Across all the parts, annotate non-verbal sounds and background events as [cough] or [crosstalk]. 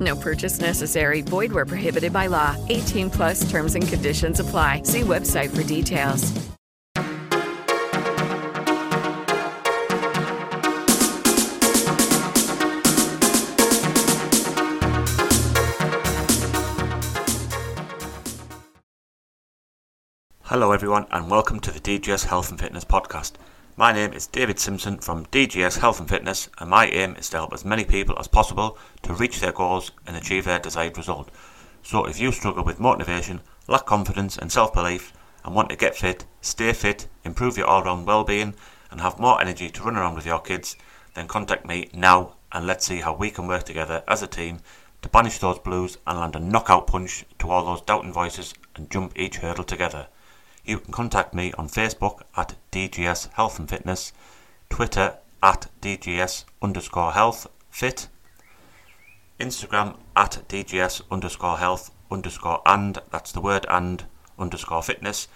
No purchase necessary. Void where prohibited by law. 18 plus terms and conditions apply. See website for details. Hello, everyone, and welcome to the DGS Health and Fitness Podcast. My name is David Simpson from DGS Health and Fitness, and my aim is to help as many people as possible to reach their goals and achieve their desired result. So, if you struggle with motivation, lack confidence, and self belief, and want to get fit, stay fit, improve your all round well being, and have more energy to run around with your kids, then contact me now and let's see how we can work together as a team to banish those blues and land a knockout punch to all those doubting voices and jump each hurdle together. You can contact me on Facebook at DGS Health and Fitness, Twitter at DGS underscore health fit, Instagram at DGS underscore health underscore and, that's the word and, underscore fitness.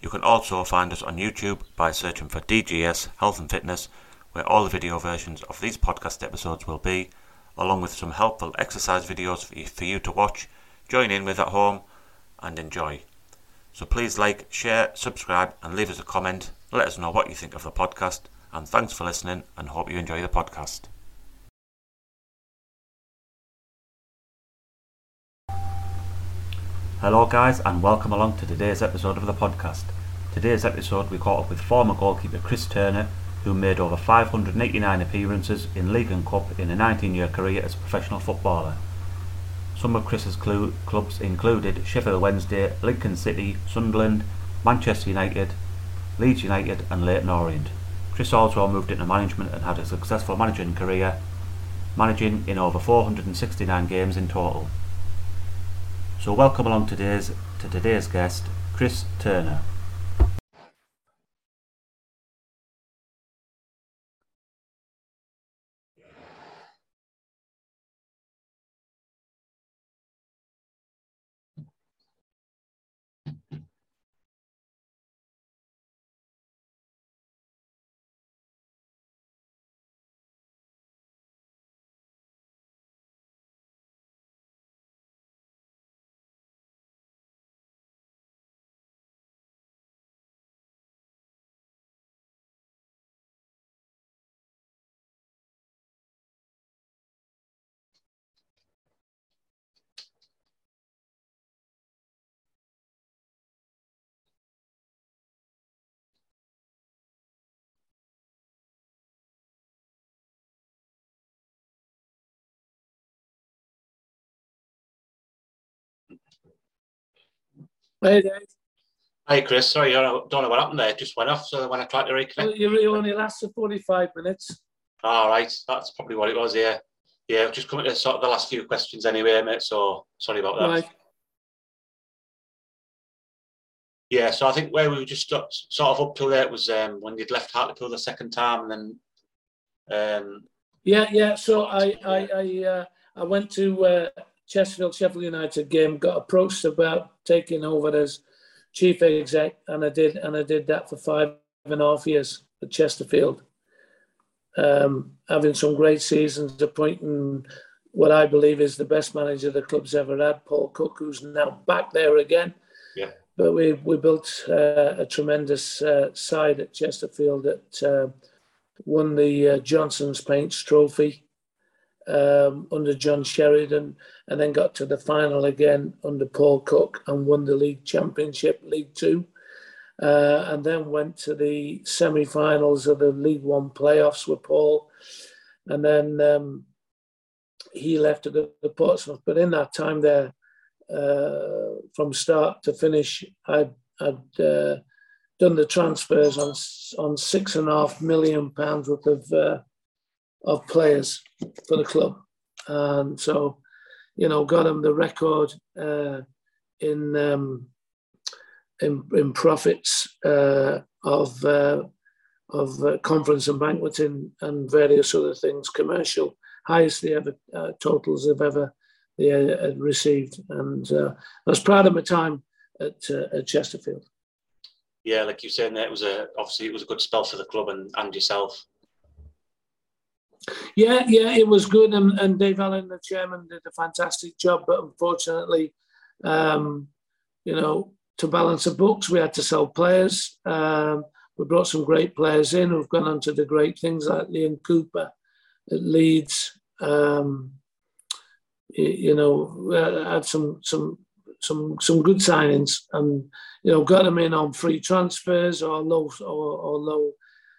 You can also find us on YouTube by searching for DGS Health and Fitness, where all the video versions of these podcast episodes will be, along with some helpful exercise videos for you, to watch, join in with at home, and enjoy. So please like, share, subscribe, and leave us a comment. Let us know what you think of the podcast. And thanks for listening, and hope you enjoy the podcast. Hello, guys, and welcome along to today's episode of the podcast. Today's episode, we caught up with former goalkeeper Chris Turner, who made over 589 appearances in League and Cup in a 19 year career as a professional footballer. Some of Chris's clu- clubs included Sheffield Wednesday, Lincoln City, Sunderland, Manchester United, Leeds United, and Leyton Orient. Chris also moved into management and had a successful managing career, managing in over 469 games in total. So welcome along today's to today's guest, Chris Turner. Hey, Dave. Hi, Chris. Sorry, I don't know what happened there. It just went off. So when I tried to reconnect, you really only lasted 45 minutes. all right, that's probably what it was. Yeah, yeah. I've just coming to sort of the last few questions anyway, mate. So sorry about that. Right. Yeah. So I think where we were just sort of up to there was um, when you'd left Hartlepool the second time, and then um, Yeah, yeah. So I, I, I, uh, I went to uh, Chesterfield Sheffield United game. Got approached about taking over as chief exec, and I did, and I did that for five and a half years at Chesterfield. Um, having some great seasons, appointing what I believe is the best manager the club's ever had, Paul Cook, who's now back there again. Yeah. But we we built uh, a tremendous uh, side at Chesterfield that uh, won the uh, Johnstone's Paints Trophy um, under John Sheridan, and then got to the final again under Paul Cook and won the league championship, League Two. uh, and then went to the semi-finals of the League One playoffs with Paul, and then um, he left to go to Portsmouth. But in that time there, uh, from start to finish, I'd, I'd uh, done the transfers on on six and a half million pounds worth of uh, of players for the club, and so you know got him the record uh, in um, in, in profits uh, of uh, of uh, conference and banqueting and various other things, commercial highest the ever uh, totals have ever they uh, received, and I was proud of my time at, at Chesterfield. Yeah, like you saying, that it was a obviously it was a good spell for the club and, and yourself. Yeah, yeah, it was good, and, and Dave Allen, the chairman, did a fantastic job. But unfortunately, um, you know, to balance the books, we had to sell players. Um, we brought some great players in who've gone on to the great things like Liam Cooper at Leeds. Um, you know, had some some some some good signings, and you know, got them in on free transfers or low or, or low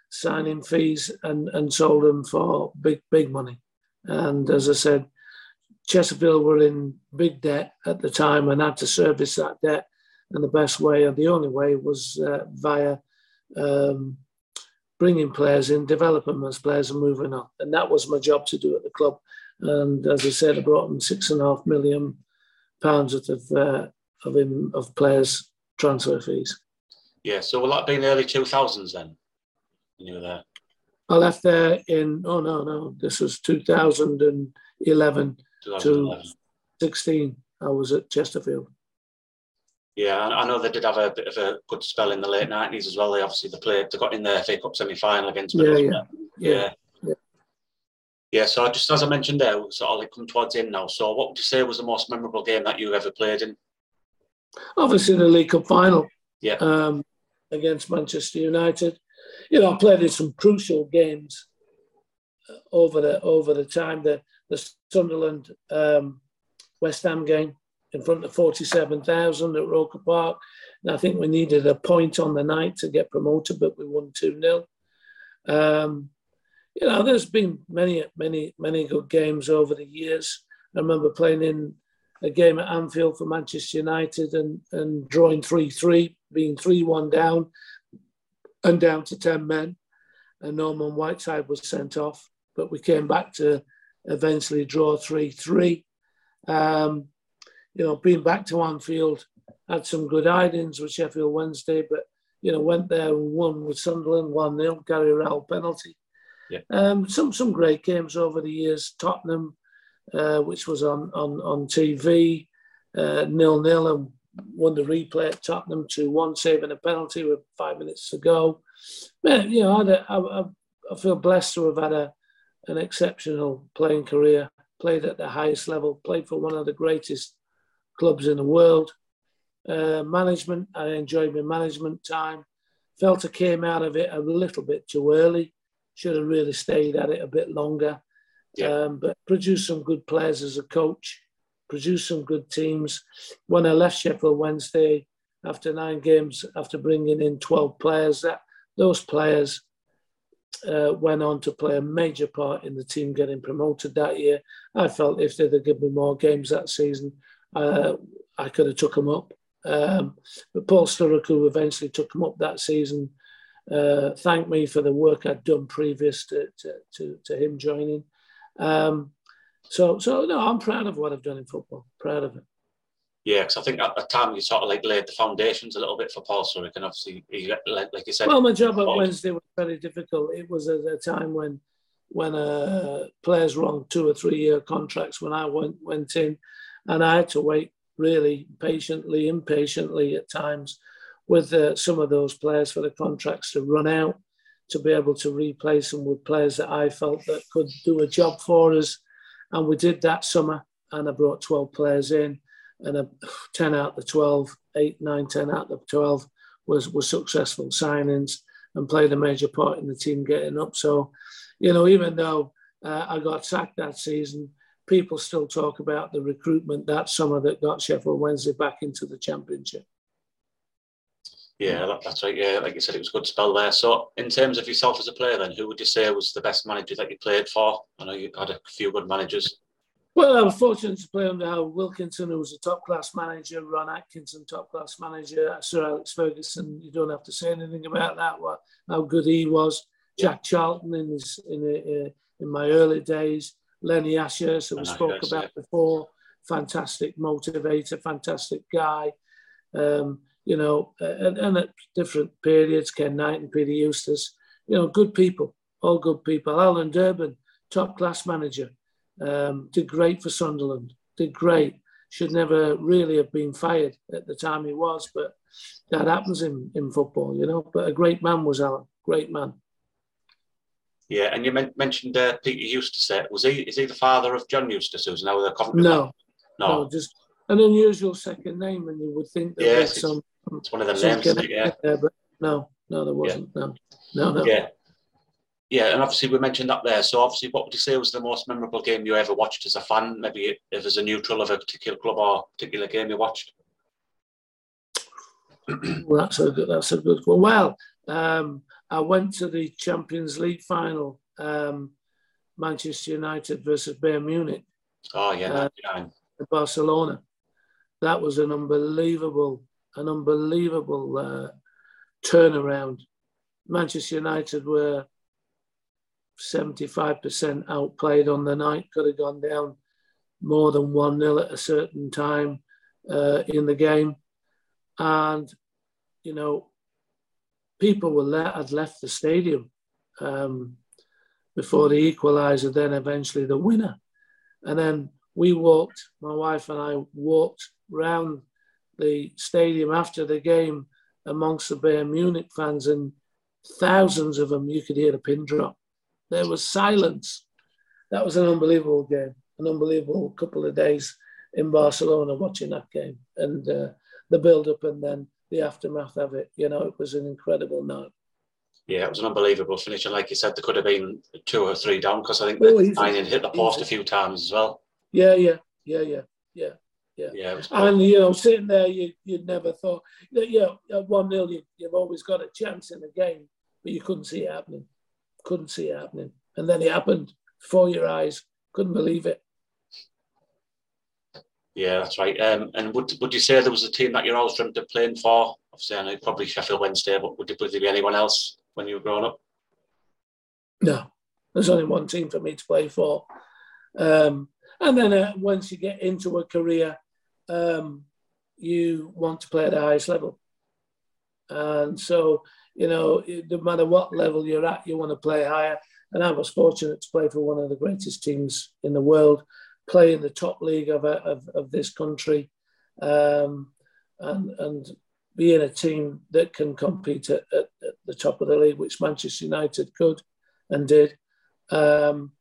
signing fees, and and sold them for big big money. And as I said, Chesterfield were in big debt at the time and had to service that debt and the best way, and the only way, was uh, via um, bringing players in, developing as players, and moving on. And that was my job to do at the club. And as I said, I brought them six and a half million pounds worth of uh, of, him, of players transfer fees. Yeah, so will that be in the early two thousands then? Were there. I left there in oh no no this was 2011, 2011. to 16. I was at Chesterfield. Yeah, I know they did have a bit of a good spell in the late nineties as well. They obviously they played, they got in the FA Cup semi final against yeah, yeah, yeah, yeah, yeah. So just as I mentioned there, sort of like come towards the end now. So what would you say was the most memorable game that you ever played in? Obviously the League Cup final. Yeah. Um, against Manchester United. You know, I played in some crucial games uh, over the over the time. The the Sunderland um, West Ham game in front of 47,000 at Roker Park. And I think we needed a point on the night to get promoted, but we won 2 0. Um, you know, there's been many, many, many good games over the years. I remember playing in a game at Anfield for Manchester United and, and drawing 3 3, being 3 1 down and down to 10 men. And Norman Whiteside was sent off, but we came back to eventually draw 3 3. Um, you know, being back to Anfield, had some good idings with Sheffield Wednesday, but you know, went there and won with Sunderland, one 0 Gary Rowell penalty. Yeah. Um, some some great games over the years. Tottenham, uh, which was on on on TV, uh, nil nil, and won the replay at Tottenham to one saving a penalty with five minutes to go. Man, you know, I, had I feel blessed to have had a an exceptional playing career. Played at the highest level. Played for one of the greatest clubs in the world. Uh, management, I enjoyed my management time. Felt I came out of it a little bit too early. Should have really stayed at it a bit longer. Yeah. Um, but produced some good players as a coach, produced some good teams. When I left Sheffield Wednesday after nine games, after bringing in 12 players, that those players uh, went on to play a major part in the team getting promoted that year. I felt if they'd have given me more games that season, uh, I could have took them up. Um, but Paul Sturrock, who eventually took them up that season, uh, thanked me for the work I'd done previous to, to, to, to him joining. Um, so, so no, I'm proud of what I've done in football. Proud of it. Yeah, because I think at the time you sort of like laid the foundations a little bit for Paul Sturrock, and obviously, he, like, like you said. Well, my job at Wednesday was very difficult. It was at a time when when uh, players were on two or three year contracts when I went went in and I had to wait really patiently, impatiently at times with uh, some of those players for the contracts to run out to be able to replace them with players that I felt that could do a job for us. And we did that summer and I brought 12 players in and a [sighs] 10 out of the 12, 8, 9, 10 out of the 12 was, was successful signings and played a major part in the team getting up. So, you know, even though uh, I got sacked that season, people still talk about the recruitment that summer that got Sheffield Wednesday back into the championship. Yeah, that's right. Yeah, like you said, it was a good spell there. So, in terms of yourself as a player, then, who would you say was the best manager that you played for? I know you had a few good managers. Well, I was fortunate to play under Howard Wilkinson, who was a top class manager, Ron Atkinson, top class manager, Sir Alex Ferguson. You don't have to say anything about that. What how good he was. Jack Charlton in his in uh, in my early days. Lenny Ashurst, so we spoke about before. Fantastic motivator, fantastic guy. Um, you know, and, and, at different periods, Ken Knight and Peter Eustace, you know, good people, all good people. Alan Durban, top class manager, um, did great for Sunderland, did great. Should never really have been fired at the time he was, but that happens in, in football, you know. But a great man was Alan, great man. Yeah, and you men- mentioned uh, Peter Eustace. Was he is he the father of John Eustace, who's now the Coventry? No, no, no, just an unusual second name, and you would think that yes, it's, some. It's one of the names, yeah. There, but no, no, there wasn't. Yeah. No, no, no. Yeah, yeah, and obviously we mentioned that there. So obviously, what would you say was the most memorable game you ever watched as a fan? Maybe if as a neutral of a particular club or particular game you watched. [clears throat] well, that's a good. That's a good one. Well, um, I went to the Champions League final, um, Manchester United versus Bayern Munich. Oh yeah, uh, Barcelona. That was an unbelievable, an unbelievable uh, turnaround. Manchester United were 75% outplayed on the night, could have gone down more than 1 0 at a certain time uh, in the game. And, you know, people were let, had left the stadium um, before the equaliser, then eventually the winner. And then we walked, my wife and I walked round the stadium after the game amongst the Bayern Munich fans, and thousands of them, you could hear a pin drop. There was silence. That was an unbelievable game, an unbelievable couple of days in Barcelona watching that game and uh, the build up and then the aftermath of it. You know, it was an incredible night. Yeah, it was an unbelievable finish, and like you said, there could have been two or three down because I think oh, the hit the post easy. a few times as well. Yeah, yeah, yeah, yeah, yeah. Yeah, yeah and you know, sitting there, you you'd never thought that you know, at one 0 you, you've always got a chance in the game, but you couldn't see it happening, couldn't see it happening, and then it happened before your eyes. Couldn't believe it. Yeah, that's right. Um, and would would you say there was a team that you're always dreamt of playing for? Obviously, I know probably Sheffield Wednesday, but would, would there be anyone else when you were growing up? No, there's only one team for me to play for. Um, and then uh, once you get into a career, um, you want to play at the highest level. And so, you know, no matter what level you're at, you want to play higher. And I was fortunate to play for one of the greatest teams in the world, play in the top league of, of, of this country, um, and, and be in a team that can compete at, at, at, the top of the league, which Manchester United could and did. Um,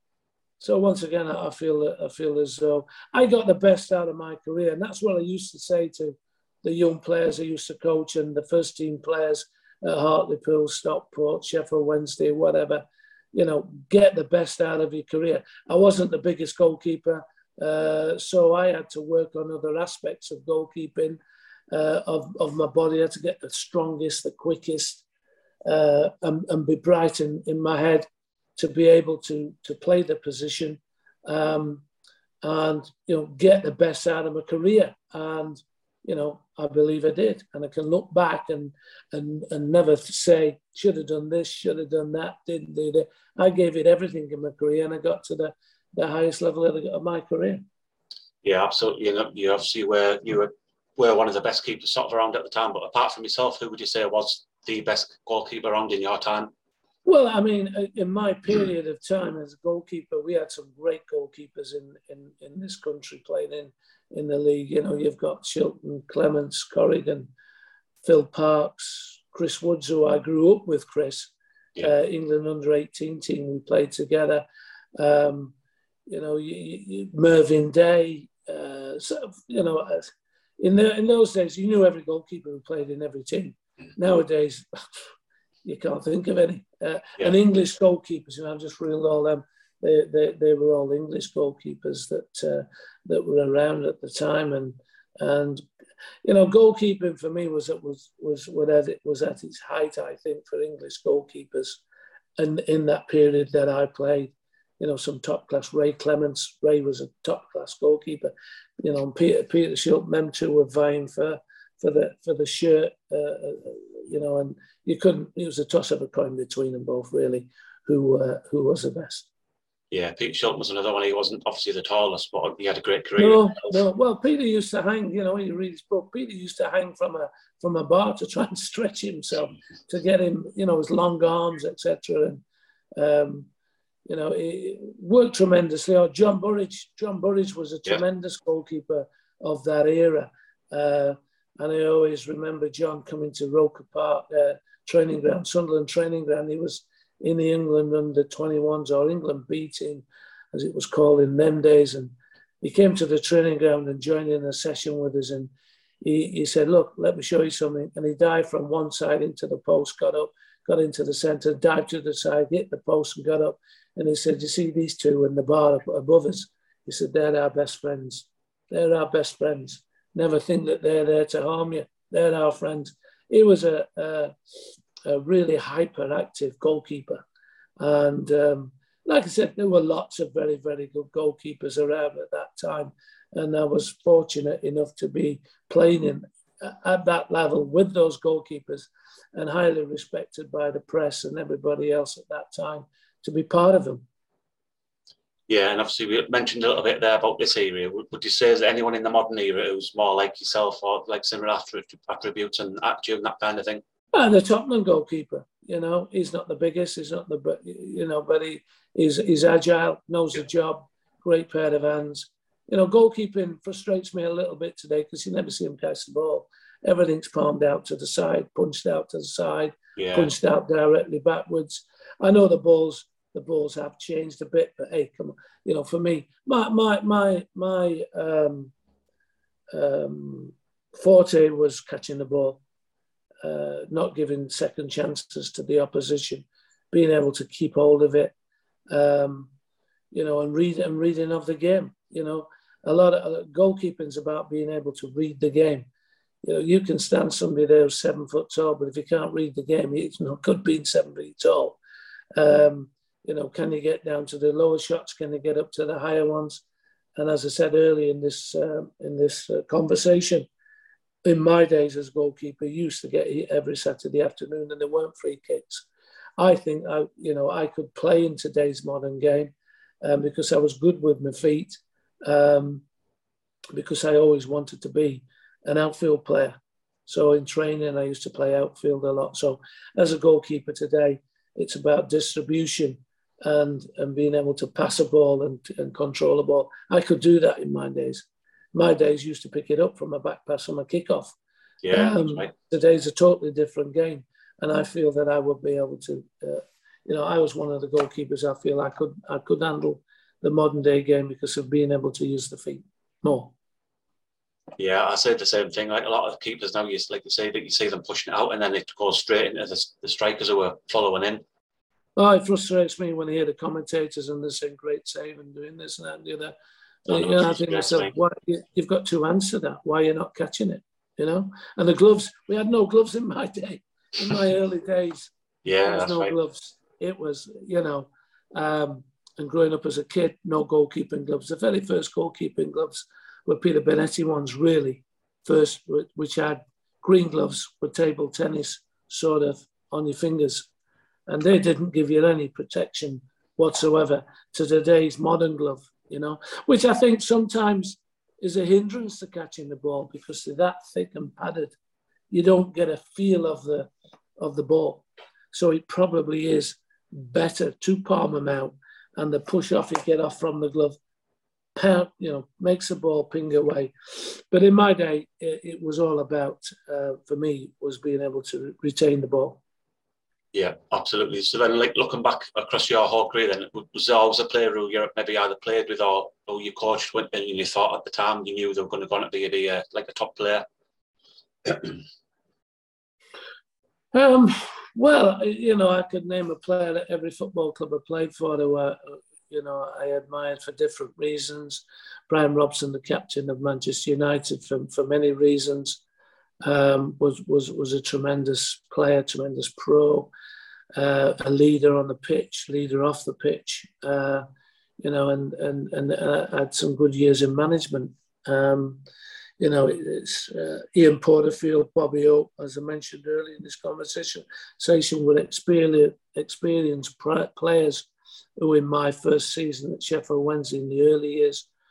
so once again, I feel I feel as though I got the best out of my career, and that's what I used to say to the young players I used to coach and the first team players at Hartlepool, Stockport, Sheffield Wednesday, whatever. You know, get the best out of your career. I wasn't the biggest goalkeeper, uh, so I had to work on other aspects of goalkeeping uh, of of my body. I had to get the strongest, the quickest, uh, and, and be bright in, in my head to be able to to play the position um, and you know get the best out of my career. And you know I believe I did. And I can look back and and and never say should have done this should have done that didn't do that. I gave it everything in my career and I got to the the highest level of, my career. Yeah absolutely. You obviously were you were were one of the best keepers sort of around at the time. But apart from yourself who would you say was the best goalkeeper around in your time well, I mean, uh, in my period of time as a goalkeeper, we had some great goalkeepers in, in, in this country playing in, in the league. You know, you've got Shilton, Clemence, Corrigan, Phil Parkes, Chris Woods, who I grew up with, Chris, yeah. uh, England under 18 team, we played together. Um, you know, you, you, Mervyn Day, uh, so, you know, uh, in, the, in those days, you knew every goalkeeper who played in every team. Nowadays, [laughs] you can't think of any. Uh, yeah. And English goalkeepers, you know, I've just reeled all them. They, they, they were all English goalkeepers that uh, that were around at the time, and and you know, goalkeeping for me was it was was was it was at its height. I think for English goalkeepers, and in that period that I played, you know, some top class. Ray Clemence, Ray was a top class goalkeeper. You know, Peter Peter Shilton, them two were vying for for the for the shirt. Uh, uh, you know, and you couldn't. It was a toss of a coin between them both, really. Who uh, who was the best? Yeah, Pete Shilton was another one. He wasn't obviously the tallest, but he had a great career. No, no. Well, Peter used to hang. You know, he read his book. Peter used to hang from a from a bar to try and [laughs] stretch himself to get him. You know, his long arms, etc. And um, you know, he worked tremendously. Or oh, John Burridge. John Burridge was a tremendous yeah. goalkeeper of that era. Uh, and I always remember John coming to Roker Park uh, training ground, Sunderland training ground. He was in the England under 21s or England B team, as it was called in them days. And he came to the training ground and joined in a session with us. And he, he said, Look, let me show you something. And he dived from one side into the post, got up, got into the centre, dived to the side, hit the post, and got up. And he said, You see these two in the bar above us? He said, They're our best friends. They're our best friends never think that they're there to harm you. They're our friends. He was a, a, a really hyperactive goalkeeper. And um, like I said, there were lots of very, very good goalkeepers around at that time. And I was fortunate enough to be playing in, at that level with those goalkeepers and highly respected by the press and everybody else at that time to be part of them. Yeah, and obviously we mentioned a little bit there about this area. Would, you say is there anyone in the modern era who's more like yourself or like similar attributes and attitude and that kind of thing? Uh, the Tottenham goalkeeper, you know, he's not the biggest, he's not the, you know, but he, he's, he's agile, knows the job, great pair of hands. You know, goalkeeping frustrates me a little bit today because you never see him catch the ball. Everything's palmed out to the side, punched out to the side, yeah. punched out directly backwards. I know the balls the balls have changed a bit, but hey, come on, you know, for me, my my my my um, um, forte was catching the ball, uh, not giving second chances to the opposition, being able to keep hold of it, um, you know, and read and reading of the game. You know, a lot of goalkeeping is about being able to read the game. You know, you can stand somebody there who's seven foot tall, but if you can't read the game, it's not good being seven feet tall. Um, you know, can you get down to the lower shots? Can you get up to the higher ones? And as I said earlier in this uh, in this uh, conversation, in my days as goalkeeper, used to get every Saturday afternoon, and there weren't free kicks. I think I, you know, I could play in today's modern game um, because I was good with my feet, um, because I always wanted to be an outfield player. So in training, I used to play outfield a lot. So as a goalkeeper today, it's about distribution and and being able to pass a ball and, and control a ball. I could do that in my days. My days used to pick it up from a back pass from a kickoff. Yeah, um, right. today's a totally different game, and I feel that I would be able to. Uh, you know, I was one of the goalkeepers. I feel I could I could handle the modern day game because of being able to use the feet more. Yeah, I said the same thing. Like a lot of keepers now, you like you say that you see them pushing it out and then it goes straight into the, the strikers who are following in. Oh, it frustrates me when I hear the commentators and they're saying great save and doing this and that and the other. I, know, you know, I think myself, why, you've got to answer that. Why you're not catching it, you know? And the gloves, we had no gloves in my [laughs] day, in my [laughs] early days. Yeah, there was no right. gloves. It was, you know, um, and growing up as a kid, no goalkeeping gloves. The very first goalkeeping gloves were Peter Bonetti ones, really, first, which had green gloves with table tennis sort of on your fingers and they didn't give you any protection whatsoever to today's modern glove, you know, which I think sometimes is a hindrance to catching the ball because they're that thick and padded. You don't get a feel of the of the ball. So it probably is better to palm them out and the push off you get off from the glove, you know, makes the ball ping away. But in my day, it, it was all about, uh, for me, was being able to retain the ball. Yeah, absolutely. So then, like looking back across your whole career, then was there always a player who you maybe either played with or who you coached with, and you thought at the time you knew they were going to, going to be a, a, like a top player? [clears throat] um, well, you know, I could name a player at every football club I played for who, uh, you know, I admired for different reasons. Brian Robson, the captain of Manchester United, for, for many reasons, um, was, was, was a tremendous player, tremendous pro, uh, a leader on the pitch, leader off the pitch, uh, you know, and, and, and uh, had some good years in management. Um, you know, it's uh, Ian Porterfield, Bobby O, as I mentioned earlier in this conversation, session with experienced, experienced players who in my first season at Sheffield Wednesday in the early years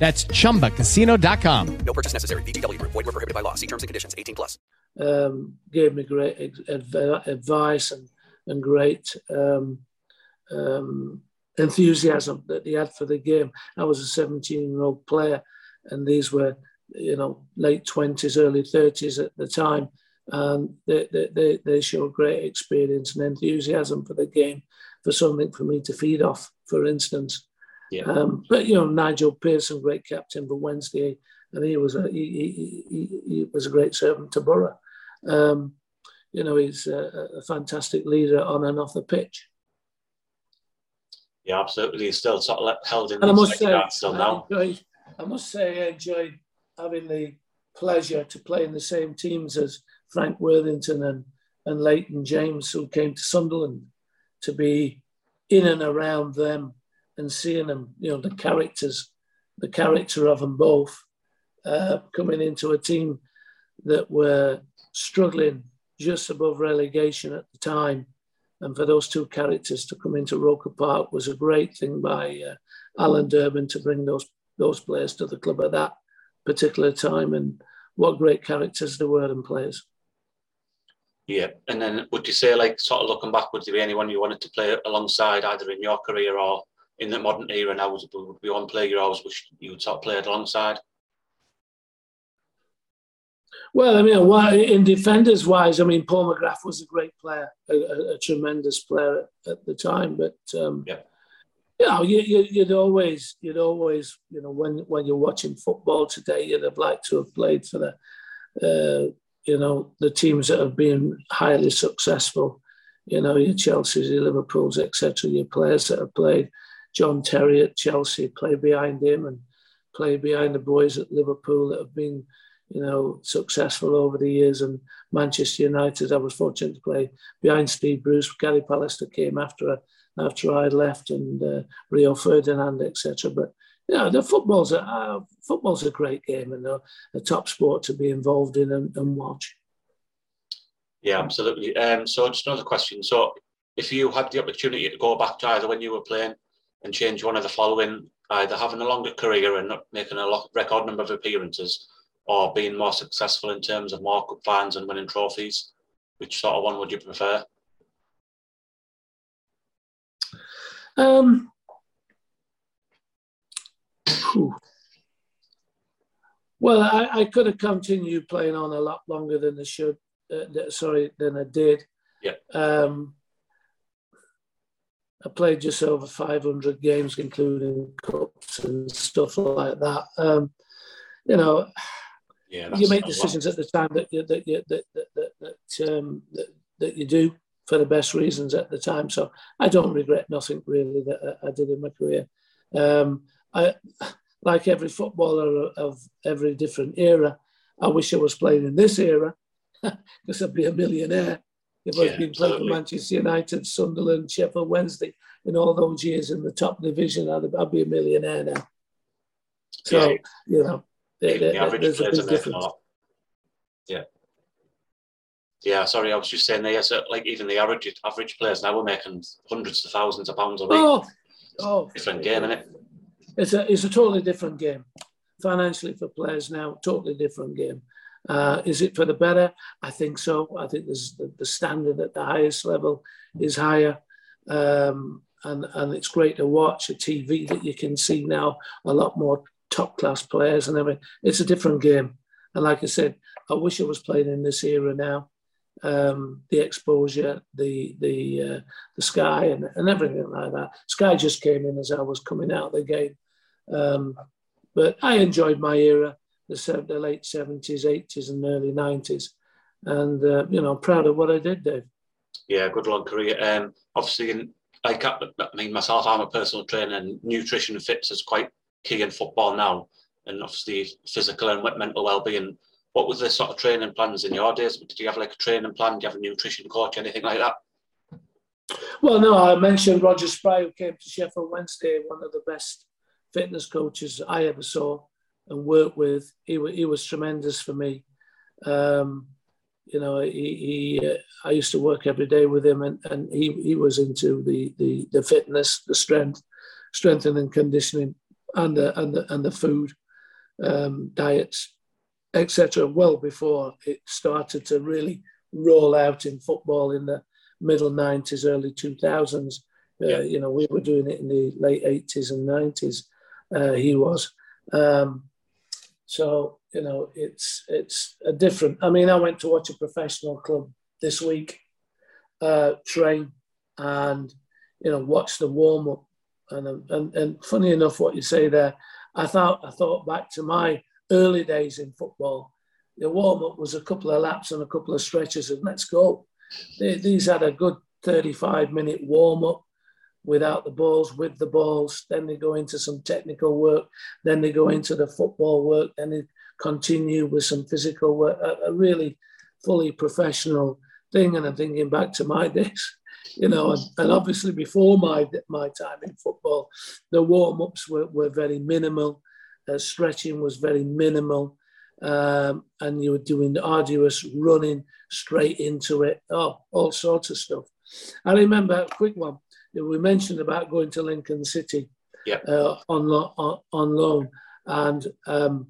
That's ChumbaCasino.com. No purchase necessary. VGW. Void were prohibited by law. See terms and conditions. 18 plus. Um, gave me great advice and, and great um, um, enthusiasm that he had for the game. I was a 17-year-old player, and these were, you know, late 20s, early 30s at the time. And they, they, they showed great experience and enthusiasm for the game, for something for me to feed off, for instance. Yeah. Um, but you know, Nigel Pearson, great captain for Wednesday, and he was a he, he, he was a great servant to Boro. Um, you know, he's a, a, fantastic leader on and off the pitch. Yeah, absolutely. He's still sort of held in. And I must say, still now. I, enjoyed, I must say, I enjoyed having the pleasure to play in the same teams as Frank Worthington and and Leighton James, who came to Sunderland, to be in and around them and seeing them, you know, the characters, the character of them both uh, coming into a team that were struggling just above relegation at the time. And for those two characters to come into Roker Park was a great thing by uh, Alan Durban to bring those those players to the club at that particular time. And what great characters there were and players. Yeah, and then would you say, like, sort of looking back, would there be anyone you wanted to play alongside, either in your career or in the modern era now would, would be one player you always wish you would sort played alongside? Well, I mean, in defenders wise, I mean, Paul McGrath was a great player, a, a, a tremendous player at, at, the time. But um, yeah, you know, you, would always, you'd always, you know, when when you're watching football today, you'd have liked to have played for the, uh, you know, the teams that have been highly successful. You know, your Chelsea's, your Liverpool's, etc. Your players that have played John Terry at Chelsea, play behind him and play behind the boys at Liverpool that have been, you know, successful over the years. And Manchester United, I was fortunate to play behind Steve Bruce. Gary Pallister came after after I left, and uh, Rio Ferdinand, etc. But yeah, the football's a uh, football's a great game and a, a, top sport to be involved in and, and watch. Yeah, absolutely. Um, so just another question. So if you had the opportunity to go back to either when you were playing and change one of the following either having a longer career and not making a lot, record number of appearances or being more successful in terms of more cup fans and winning trophies? Which sort of one would you prefer? Um, well, I, I, could have continued playing on a lot longer than I should. Uh, sorry, than I did. Yeah. Um, I played just over 500 games, including cups and stuff like that. Um, you know, yeah, you make decisions at the time that you, that, you, that, that, that, that, um, that, that you do for the best reasons at the time. So I don't regret nothing really that I, I did in my career. Um, I, like every footballer of every different era, I wish I was playing in this era [laughs] because I'd be a millionaire if I've been playing for Manchester United, Sunderland, Sheffield Wednesday in all those years in the top division, I'd, I'd be a millionaire now. So, yeah. you know, there, the there, there's a big difference. Yeah. Yeah, sorry, I was just saying there, so like even the average average players now we're making hundreds of thousands of pounds a week. Oh, oh different game, isn't it? It's a it's a totally different game. Financially for players now, totally different game. Uh, is it for the better? I think so. I think the, the standard at the highest level is higher. Um, and, and it's great to watch a TV that you can see now a lot more top class players and everything. It's a different game. And like I said, I wish I was playing in this era now. Um, the exposure, the the uh, the sky, and, and everything like that. Sky just came in as I was coming out of the game, um, but I enjoyed my era, the, the late seventies, eighties, and early nineties, and uh, you know, I'm proud of what I did, Dave. Yeah, good long career. Um, obviously, in, I, I mean, myself, I'm a personal trainer, and nutrition and fitness is quite key in football now, and obviously physical and mental well-being what was the sort of training plans in your days? Did you have like a training plan? Do you have a nutrition coach, anything like that? Well, no, I mentioned Roger Spry, who came to Sheffield Wednesday, one of the best fitness coaches I ever saw and worked with. He, he was tremendous for me. Um, you know, he, he uh, I used to work every day with him, and, and he, he was into the, the, the fitness, the strength, strengthening and conditioning, and the, and the, and the food um, diets etc., well before it started to really roll out in football in the middle 90s, early 2000s. Uh, yeah. You know, we were doing it in the late 80s and 90s. Uh, he was. Um, so you know, it's it's a different. I mean, I went to watch a professional club this week uh, train, and you know, watch the warm up. And, and and funny enough, what you say there, I thought I thought back to my early days in football. The warm up was a couple of laps and a couple of stretches, and let's go. They, these had a good 35 minute warm up without the balls, with the balls. Then they go into some technical work. Then they go into the football work. Then they continue with some physical work. A, a really fully professional thing. And I'm thinking back to my [laughs] days, you know, and, and obviously before my my time in football, the warm ups were, were very minimal. Uh, stretching was very minimal. Um, and you were doing arduous running straight into it. Oh, all sorts of stuff. I remember a quick one. We mentioned about going to Lincoln City yeah. uh, on, lo- on, on loan. And um,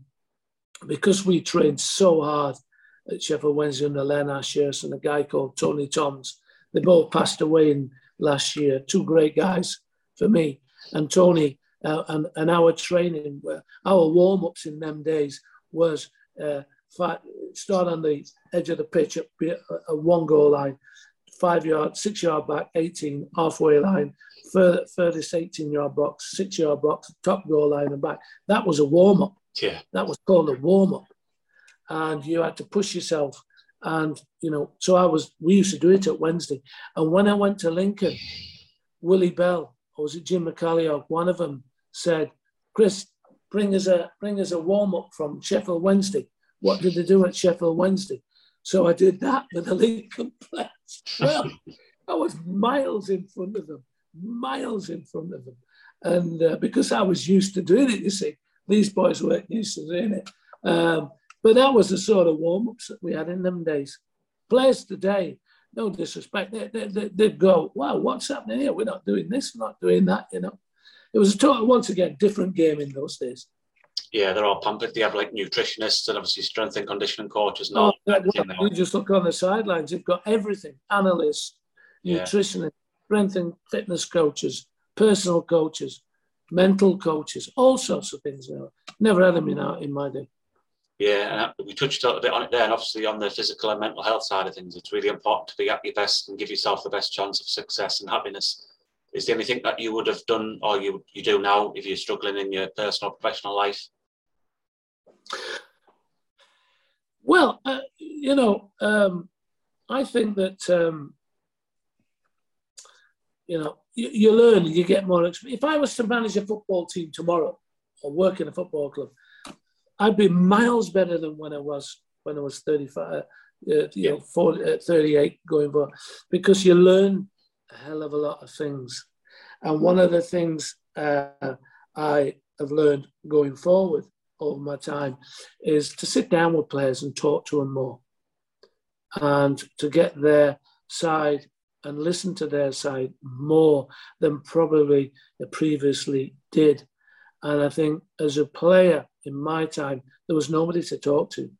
because we trained so hard at Sheffield Wednesday under Len Ashurst and a guy called Tony Toms, they both passed away in last year. Two great guys for me. And Tony uh, and, and our training, our warm ups in them days was uh, start on the edge of the pitch at a one goal line, five yard, six yard back, 18, halfway line, further, furthest 18 yard box, six yard box, top goal line and back. That was a warm up. Yeah. That was called a warm up. And you had to push yourself. And, you know, so I was, we used to do it at Wednesday. And when I went to Lincoln, Willie Bell, or was it Jim McCalliog, one of them said, Chris, bring us a bring us a warm up from Sheffield Wednesday. What did they do at Sheffield Wednesday? So I did that with the Lincoln players. Well, I was miles in front of them, miles in front of them, and uh, because I was used to doing it, you see, these boys weren't used to doing it. Um, but that was the sort of warm ups that we had in them days. Players today, no disrespect, they, they, they, they'd go, wow, what's happening here? We're not doing this, we're not doing that, you know it was a total, once again, different game in those days. Yeah, they're all pampered. They have like nutritionists and obviously strength and conditioning coaches. No, oh, you just look on the sidelines. You've got everything: analysts, yeah. nutritionists, strength and fitness coaches, personal coaches, mental coaches, all sorts of things. Never had them in, our, in my day. Yeah, we touched a little bit on it there, and obviously on the physical and mental health side of things, it's really important to be at your best and give yourself the best chance of success and happiness is there anything that you would have done or you you do now if you're struggling in your personal professional life? Well, uh, you know, um, I think that um, you know you, you learn and you get more. If I was to manage a football team tomorrow or work in a football club, I'd be miles better than when I was when I was 35, uh, you yeah. know, 40, uh, 38 going for, because you learn a hell of a lot of things. And one of the things uh, I have learned going forward over my time is to sit down with players and talk to them more and to get their side and listen to their side more than probably previously did. And I think as a player in my time, there was nobody to talk to.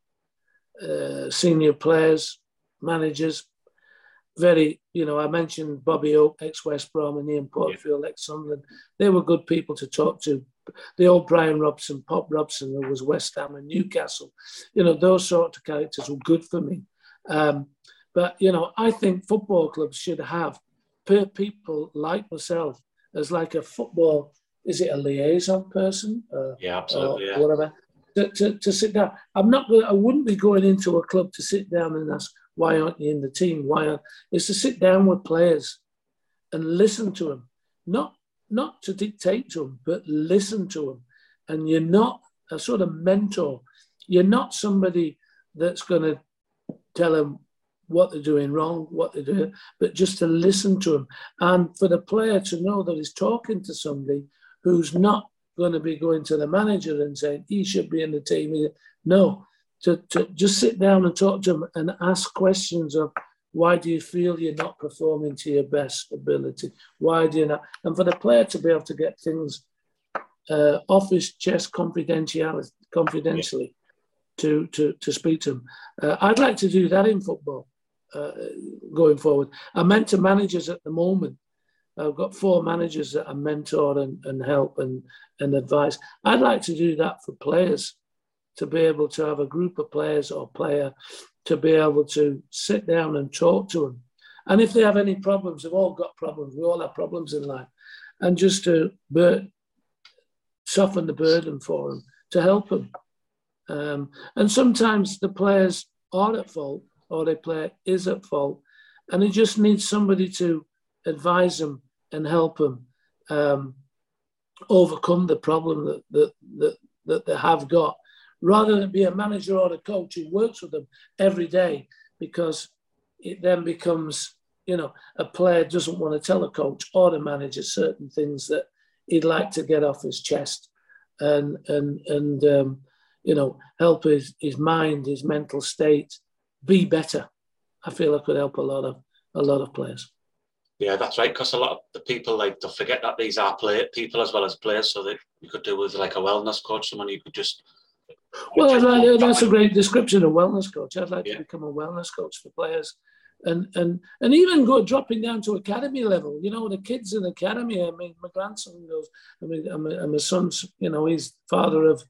Uh, senior players, managers, very, you know, I mentioned Bobby Hope, ex West Brom, and Ian Porterfield, ex Sunderland. They were good people to talk to. The old Brian Robson, Pop Robson, who was West Ham and Newcastle, you know, those sort of characters were good for me. Um, but, you know, I think football clubs should have people like myself as like a football, is it a liaison person? Uh, yeah, absolutely. Yeah. Whatever. To, to, to sit down. I'm not. Going, I wouldn't be going into a club to sit down and ask why aren't you in the team? Why aren't? It's to sit down with players and listen to them, not not to dictate to them, but listen to them. And you're not a sort of mentor. You're not somebody that's going to tell them what they're doing wrong, what they're doing, but just to listen to them. And for the player to know that he's talking to somebody who's not going to be going to the manager and saying he should be in the team. No, to, to just sit down and talk to them and ask questions of why do you feel you're not performing to your best ability? Why do you not? And for the player to be able to get things uh, off his chest confidentiality, confidentially yeah. to, to, to speak to them. Uh, I'd like to do that in football uh, going forward. I'm mentor managers at the moment. I've got four managers that I mentor and, and help and, and advise. I'd like to do that for players to be able to have a group of players or player to be able to sit down and talk to them. And if they have any problems, they've all got problems. We all have problems in life. And just to bur- soften the burden for them, to help them. Um, and sometimes the players are at fault or the player is at fault. And they just need somebody to advise them and help them um, overcome the problem that, that, that, that they have got rather than be a manager or a coach who works with them every day because it then becomes, you know, a player doesn't want to tell a coach or the manager certain things that he'd like to get off his chest and, and, and um, you know, help his, his mind, his mental state be better. I feel I could help a lot of a lot of players. Yeah, that's right. Because a lot of the people like to forget that these are play people as well as players. So that you could do with like a wellness coach, someone you could just well, like, that's a great description of wellness coach. I'd like yeah. to become a wellness coach for players, and and and even go dropping down to academy level. You know, the kids in academy. I mean, my grandson goes. I mean, I'm my son's. You know, he's father of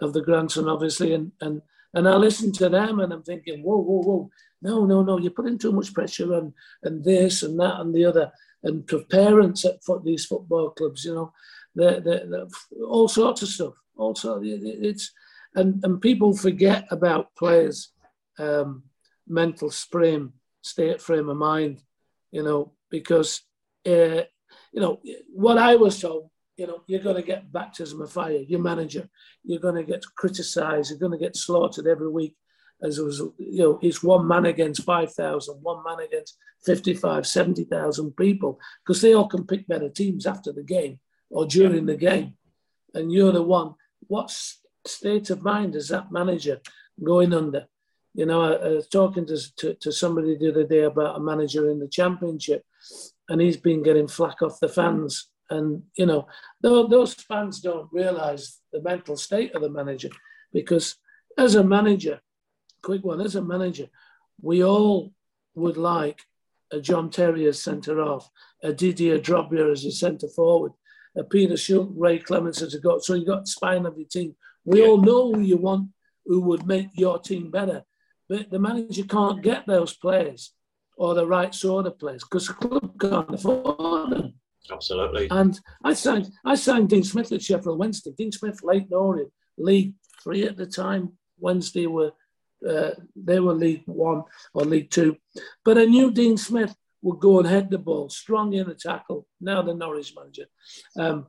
of the grandson, obviously, and and and I listen to them, and I'm thinking, whoa, whoa, whoa, no, no, no, you're putting too much pressure on, and this and that and the other, and for parents at these football clubs, you know, they're, they're, they're all sorts of stuff. Also, it's and and people forget about players' um, mental frame, state frame of mind, you know, because uh, you know what I was told. You know, you're going to get baptism of fire. Your manager, you're going to get criticised. You're going to get slaughtered every week. As it was, you know, it's one man against 5,000, one man against 55, 70,000 people, because they all can pick better teams after the game or during the game. And you're the one. What's state of mind is that manager going under? You know, I, I was talking to, to, to, somebody the other day about a manager in the championship, and he's been getting flack off the fans. And, you know, those fans don't realize the mental state of the manager because as a manager, quick one, as a manager, we all would like a John Terry as centre off, a Didier Drogba as a centre forward, a Peter Shilton, Ray Clemence as a goal. So you've got spine of your team. We yeah. all know who you want, who would make your team better. But the manager can't get those players or the right sort of players because the club can't afford them. Absolutely. And I signed I signed Dean Smith at Sheffield Wednesday. Dean Smith, Leyton Orient, League Three at the time. Wednesday were uh, they were League One or League Two, but I knew Dean Smith would go and head the ball, strong in the tackle. Now the Norwich manager, um,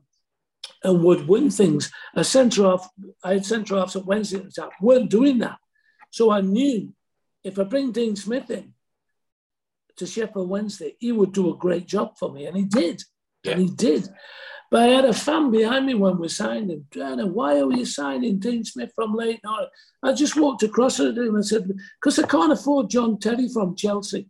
and would win things. A centre off, I had centre offs at Wednesday the top, weren't doing that. So I knew if I bring Dean Smith in to Sheffield Wednesday, he would do a great job for me. And he did. Yeah. And he did. But I had a fan behind me when we signed him. Diana, why are you signing Dean Smith from Leyton? I just walked across at him and said, because I can't afford John Terry from Chelsea.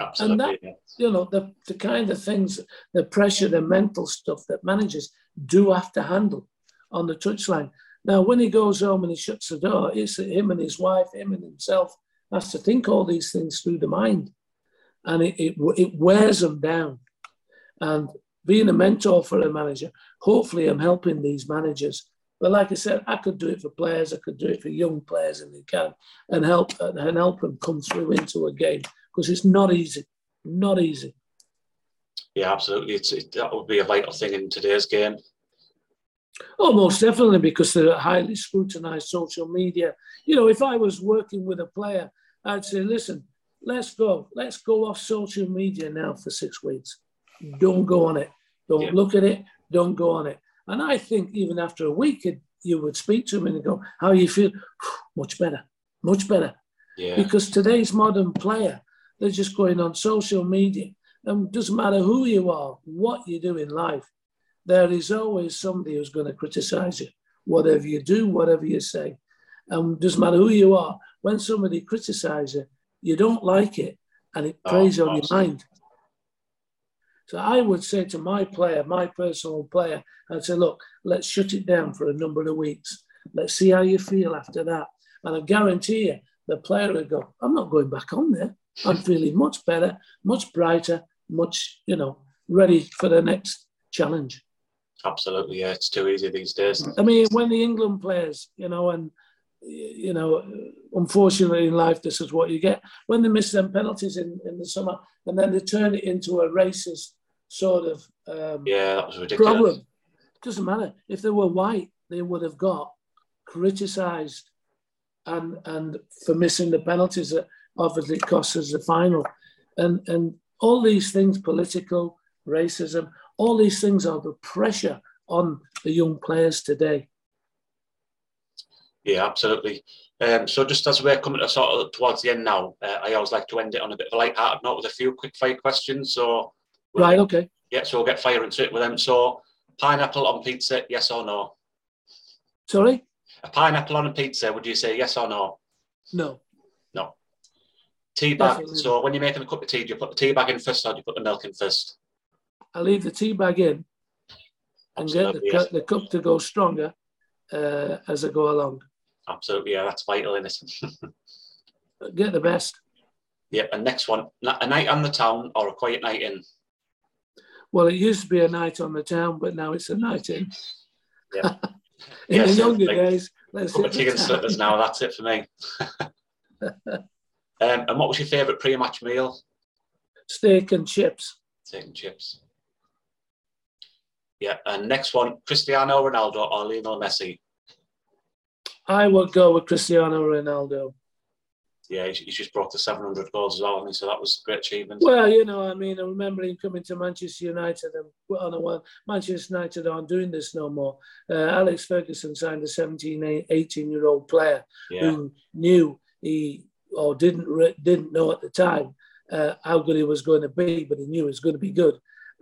Absolutely. And that, you know, the, the kind of things, the pressure, the mental stuff that managers do have to handle on the touchline. Now, when he goes home and he shuts the door, it's him and his wife, him and himself has to think all these things through the mind. and it, it, it wears them down. And being a mentor for a manager, hopefully I'm helping these managers. But like I said, I could do it for players, I could do it for young players and they can, and help and help them come through into a game because it's not easy, not easy. Yeah, absolutely. It's it, that would be a vital thing in today's game. Oh, most definitely, because they're highly scrutinized social media. You know, if I was working with a player, I'd say, listen, let's go. Let's go off social media now for six weeks. Don't go on it. Don't yeah. look at it. Don't go on it. And I think even after a week, it, you would speak to him and go, how you feel? [sighs] much better, much better. Yeah. Because today's modern player, they're just going on social media. And it doesn't matter who you are, what you do in life, there is always somebody who's going to criticize you, whatever you do, whatever you say. And it doesn't matter who you are, when somebody criticizes you, you don't like it and it oh, preys oh, on your mind. So I would say to my player, my personal player, I'd say, look, let's shut it down for a number of weeks. Let's see how you feel after that. And I guarantee you, the player would go, I'm not going back on there. I'm feeling much better, much brighter, much, you know, ready for the next challenge. Absolutely, yeah. It's too easy these days. I mean, when the England players, you know, and you know, unfortunately in life, this is what you get. When they miss them penalties in, in the summer, and then they turn it into a racist sort of um, yeah, that was ridiculous. problem. Doesn't matter if they were white, they would have got criticised and and for missing the penalties that obviously cost us the final, and and all these things, political racism, all these things are the pressure on the young players today. Yeah, absolutely. Um, so just as we're coming to sort of towards the end now, uh, I always like to end it on a bit of a light-hearted note with a few quick fire questions. So we'll right, okay. Yeah, so we'll get fire into it with them. So pineapple on pizza, yes or no? Sorry? A pineapple on a pizza, would you say yes or no? No. No. Tea bag. So when you're making a cup of tea, do you put the tea bag in first or do you put the milk in first? I leave the tea bag in and Absolutely, get the, yes. the cup to go stronger uh, as I go along. Absolutely, yeah, that's vital, isn't it? [laughs] Get the best. Yeah, and next one, a night on the town or a quiet night in? Well, it used to be a night on the town, but now it's a night in. [laughs] Yeah. in yes, the younger like, days, let's hit chicken slippers now. That's it for me. [laughs] um, and what was your favourite pre-match meal? Steak and chips. Steak and chips. Yeah, and next one, Cristiano Ronaldo or Lionel Messi? I would go with Cristiano Ronaldo. Yeah, he's just broke the 700 goals as well, so that was a great achievement. Well, you know, I mean, I remember him coming to Manchester United and on a one, Manchester United aren't doing this no more. Uh, Alex Ferguson signed a 17, 18 year old player yeah. who knew he or didn't didn't know at the time uh, how good he was going to be, but he knew he was going to be good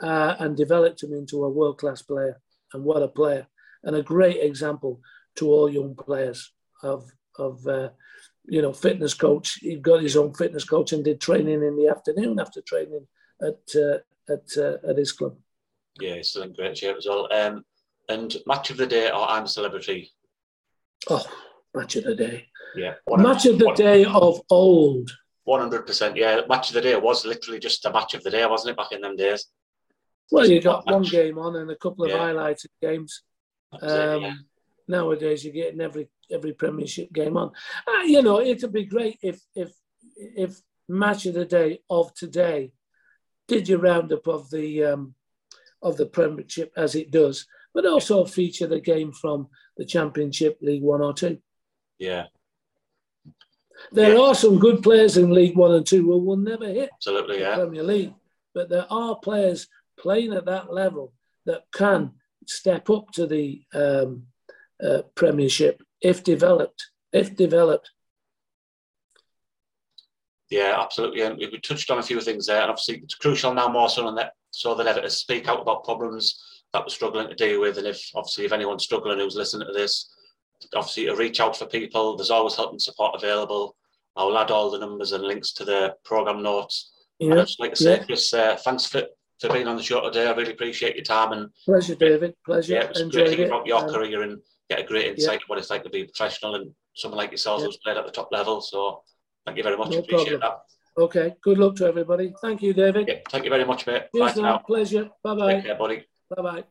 uh, and developed him into a world class player. And what a player! And a great example to all young players of of uh, you know fitness coach. He got his own fitness coach and did training in the afternoon after training at uh, at uh, at his club. Yeah, he's still in great shape as well. Um, and match of the day or I'm a celebrity. Oh, match of the day. Yeah, match of the day of old. One hundred percent. Yeah, match of the day was literally just a match of the day, wasn't it? Back in them days. Well, you got one game on and a couple of yeah. highlighted games. Um, yeah. Nowadays, you're getting every every Premiership game on. Uh, you know, it'd be great if if if match of the day of today did your roundup of the um, of the Premiership as it does, but also feature the game from the Championship, League One or Two. Yeah. There yeah. are some good players in League One and Two who will never hit Absolutely, yeah. Premier League, but there are players playing at that level that can step up to the um, uh, Premiership if developed. If developed. Yeah, absolutely. And we touched on a few things there, and obviously it's crucial now more so than that, so than ever to speak out about problems that we're struggling to deal with. And if obviously if anyone's struggling who's listening to this, obviously to reach out for people. There's always help and support available. I'll add all the numbers and links to the program notes. Yeah. I'd just like to say, yeah. Chris, uh, thanks for for being on the show today. I really appreciate your time and pleasure, David. Pleasure. Yeah, it was Enjoyed great to hear about your um, career and get a great insight yeah. what it's like to be a professional and someone like yourself yeah. who's played at the top level. So thank you very much. No appreciate problem. that. Okay. Good luck to everybody. Thank you, David. Yeah, thank you very much, mate. Cheers Bye now. Pleasure. Bye Take bye. care, buddy. Bye bye.